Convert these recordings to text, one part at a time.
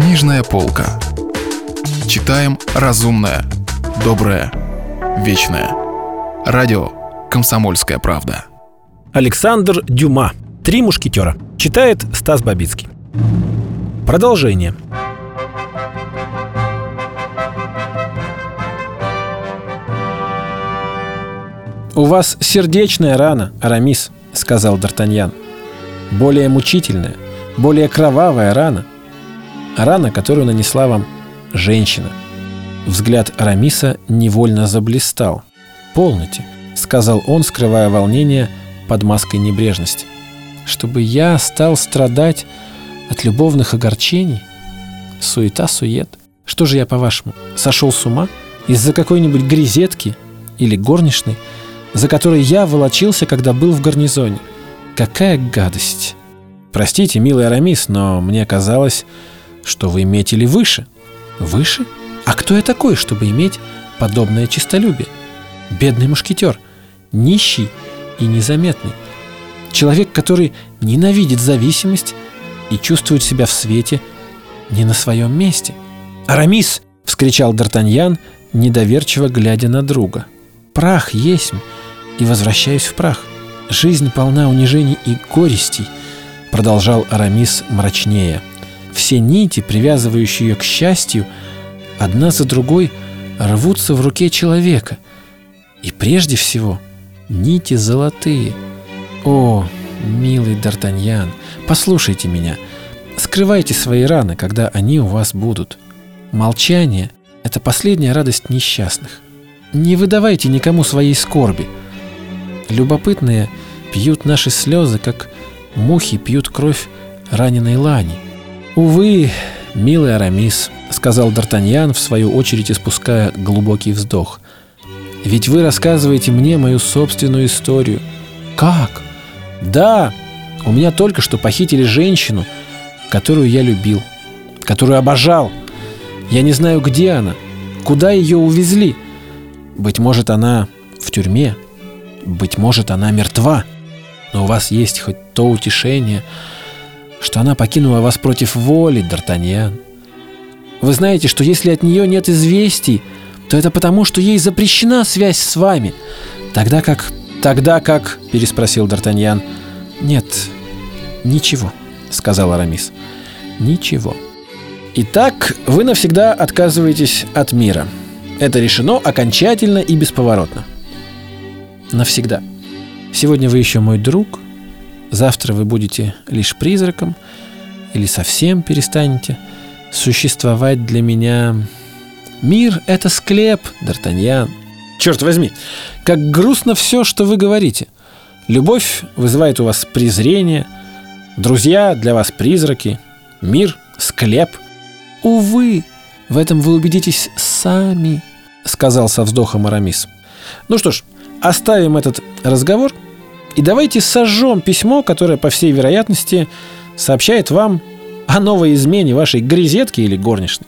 Книжная полка. Читаем разумное, доброе, вечное. Радио «Комсомольская правда». Александр Дюма. «Три мушкетера». Читает Стас Бабицкий. Продолжение. «У вас сердечная рана, Арамис», — сказал Д'Артаньян. «Более мучительная, более кровавая рана. Рана, которую нанесла вам женщина». Взгляд Арамиса невольно заблистал. «Полноте», — сказал он, скрывая волнение под маской небрежности. «Чтобы я стал страдать от любовных огорчений? Суета-сует. Что же я, по-вашему, сошел с ума? Из-за какой-нибудь грезетки или горничной, за которой я волочился, когда был в гарнизоне? Какая гадость!» «Простите, милый Арамис, но мне казалось, что вы метили выше». «Выше? А кто я такой, чтобы иметь подобное честолюбие?» Бедный мушкетер, нищий и незаметный. Человек, который ненавидит зависимость и чувствует себя в свете не на своем месте. «Арамис!» — вскричал Д'Артаньян, недоверчиво глядя на друга. «Прах есть, и возвращаюсь в прах. Жизнь полна унижений и горестей», — продолжал Арамис мрачнее. «Все нити, привязывающие ее к счастью, одна за другой рвутся в руке человека — и прежде всего, нити золотые. О, милый Д'Артаньян, послушайте меня. Скрывайте свои раны, когда они у вас будут. Молчание – это последняя радость несчастных. Не выдавайте никому своей скорби. Любопытные пьют наши слезы, как мухи пьют кровь раненой лани. Увы, милый Арамис, сказал Д'Артаньян, в свою очередь испуская глубокий вздох – ведь вы рассказываете мне мою собственную историю. Как? Да, у меня только что похитили женщину, которую я любил, которую обожал. Я не знаю, где она, куда ее увезли. Быть может, она в тюрьме, быть может, она мертва. Но у вас есть хоть то утешение, что она покинула вас против воли, Д'Артаньян. Вы знаете, что если от нее нет известий, то это потому, что ей запрещена связь с вами. Тогда как... Тогда как... Переспросил Д'Артаньян. Нет, ничего, сказал Арамис. Ничего. Итак, вы навсегда отказываетесь от мира. Это решено окончательно и бесповоротно. Навсегда. Сегодня вы еще мой друг, завтра вы будете лишь призраком или совсем перестанете существовать для меня Мир — это склеп, Д'Артаньян. Черт возьми, как грустно все, что вы говорите. Любовь вызывает у вас презрение, друзья для вас призраки, мир — склеп. Увы, в этом вы убедитесь сами, сказал со вздохом Арамис. Ну что ж, оставим этот разговор и давайте сожжем письмо, которое, по всей вероятности, сообщает вам о новой измене вашей грезетки или горничной.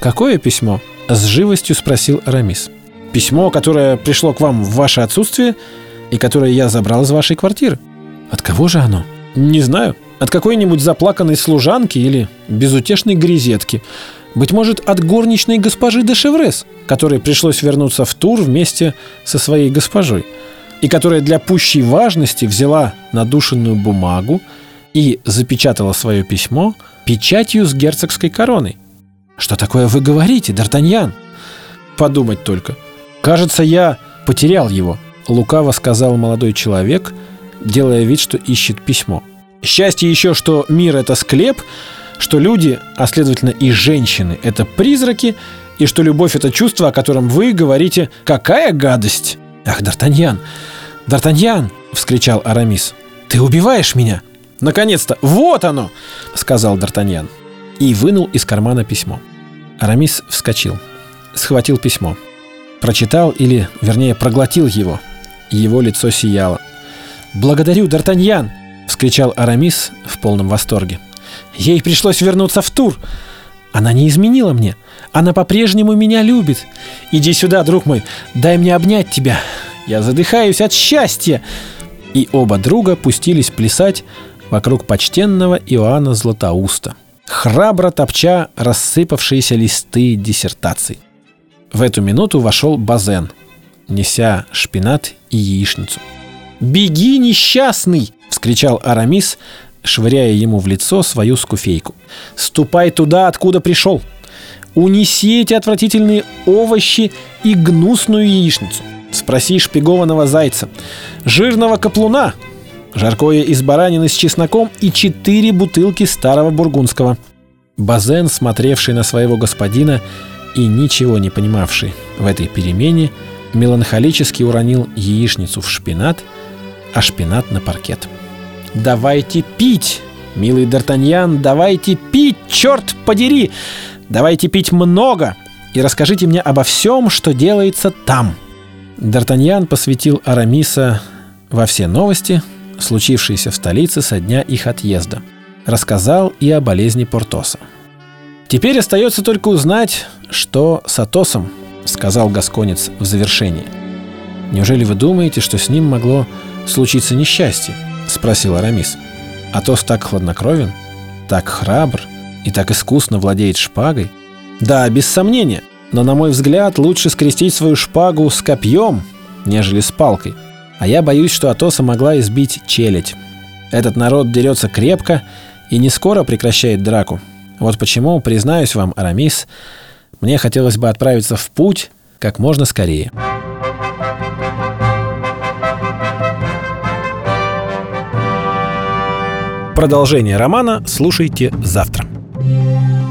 «Какое письмо?» – с живостью спросил Арамис. «Письмо, которое пришло к вам в ваше отсутствие и которое я забрал из вашей квартиры». «От кого же оно?» «Не знаю. От какой-нибудь заплаканной служанки или безутешной грезетки. Быть может, от горничной госпожи де Шеврес, которой пришлось вернуться в тур вместе со своей госпожой, и которая для пущей важности взяла надушенную бумагу и запечатала свое письмо печатью с герцогской короной. «Что такое вы говорите, Д'Артаньян?» «Подумать только. Кажется, я потерял его», — лукаво сказал молодой человек, делая вид, что ищет письмо. «Счастье еще, что мир — это склеп, что люди, а следовательно и женщины — это призраки, и что любовь — это чувство, о котором вы говорите «какая гадость!» «Ах, Д'Артаньян! Д'Артаньян!» — вскричал Арамис. «Ты убиваешь меня!» «Наконец-то! Вот оно!» — сказал Д'Артаньян и вынул из кармана письмо. Арамис вскочил, схватил письмо, прочитал или, вернее, проглотил его. Его лицо сияло. «Благодарю, Д'Артаньян!» — вскричал Арамис в полном восторге. «Ей пришлось вернуться в тур. Она не изменила мне. Она по-прежнему меня любит. Иди сюда, друг мой, дай мне обнять тебя. Я задыхаюсь от счастья!» И оба друга пустились плясать вокруг почтенного Иоанна Златоуста — храбро топча рассыпавшиеся листы диссертаций. В эту минуту вошел Базен, неся шпинат и яичницу. «Беги, несчастный!» — вскричал Арамис, швыряя ему в лицо свою скуфейку. «Ступай туда, откуда пришел! Унеси эти отвратительные овощи и гнусную яичницу! Спроси шпигованного зайца, жирного каплуна, жаркое из баранины с чесноком и четыре бутылки старого бургундского». Базен, смотревший на своего господина и ничего не понимавший в этой перемене, меланхолически уронил яичницу в шпинат, а шпинат на паркет. «Давайте пить, милый Д'Артаньян, давайте пить, черт подери! Давайте пить много и расскажите мне обо всем, что делается там!» Д'Артаньян посвятил Арамиса во все новости, случившиеся в столице со дня их отъезда. Рассказал и о болезни Портоса. «Теперь остается только узнать, что с Атосом», — сказал Гасконец в завершении. «Неужели вы думаете, что с ним могло случиться несчастье?» — спросил Арамис. «Атос так хладнокровен, так храбр и так искусно владеет шпагой?» «Да, без сомнения, но, на мой взгляд, лучше скрестить свою шпагу с копьем, нежели с палкой. А я боюсь, что Атоса могла избить челядь. Этот народ дерется крепко и не скоро прекращает драку. Вот почему, признаюсь вам, Арамис, мне хотелось бы отправиться в путь как можно скорее. Продолжение романа слушайте завтра.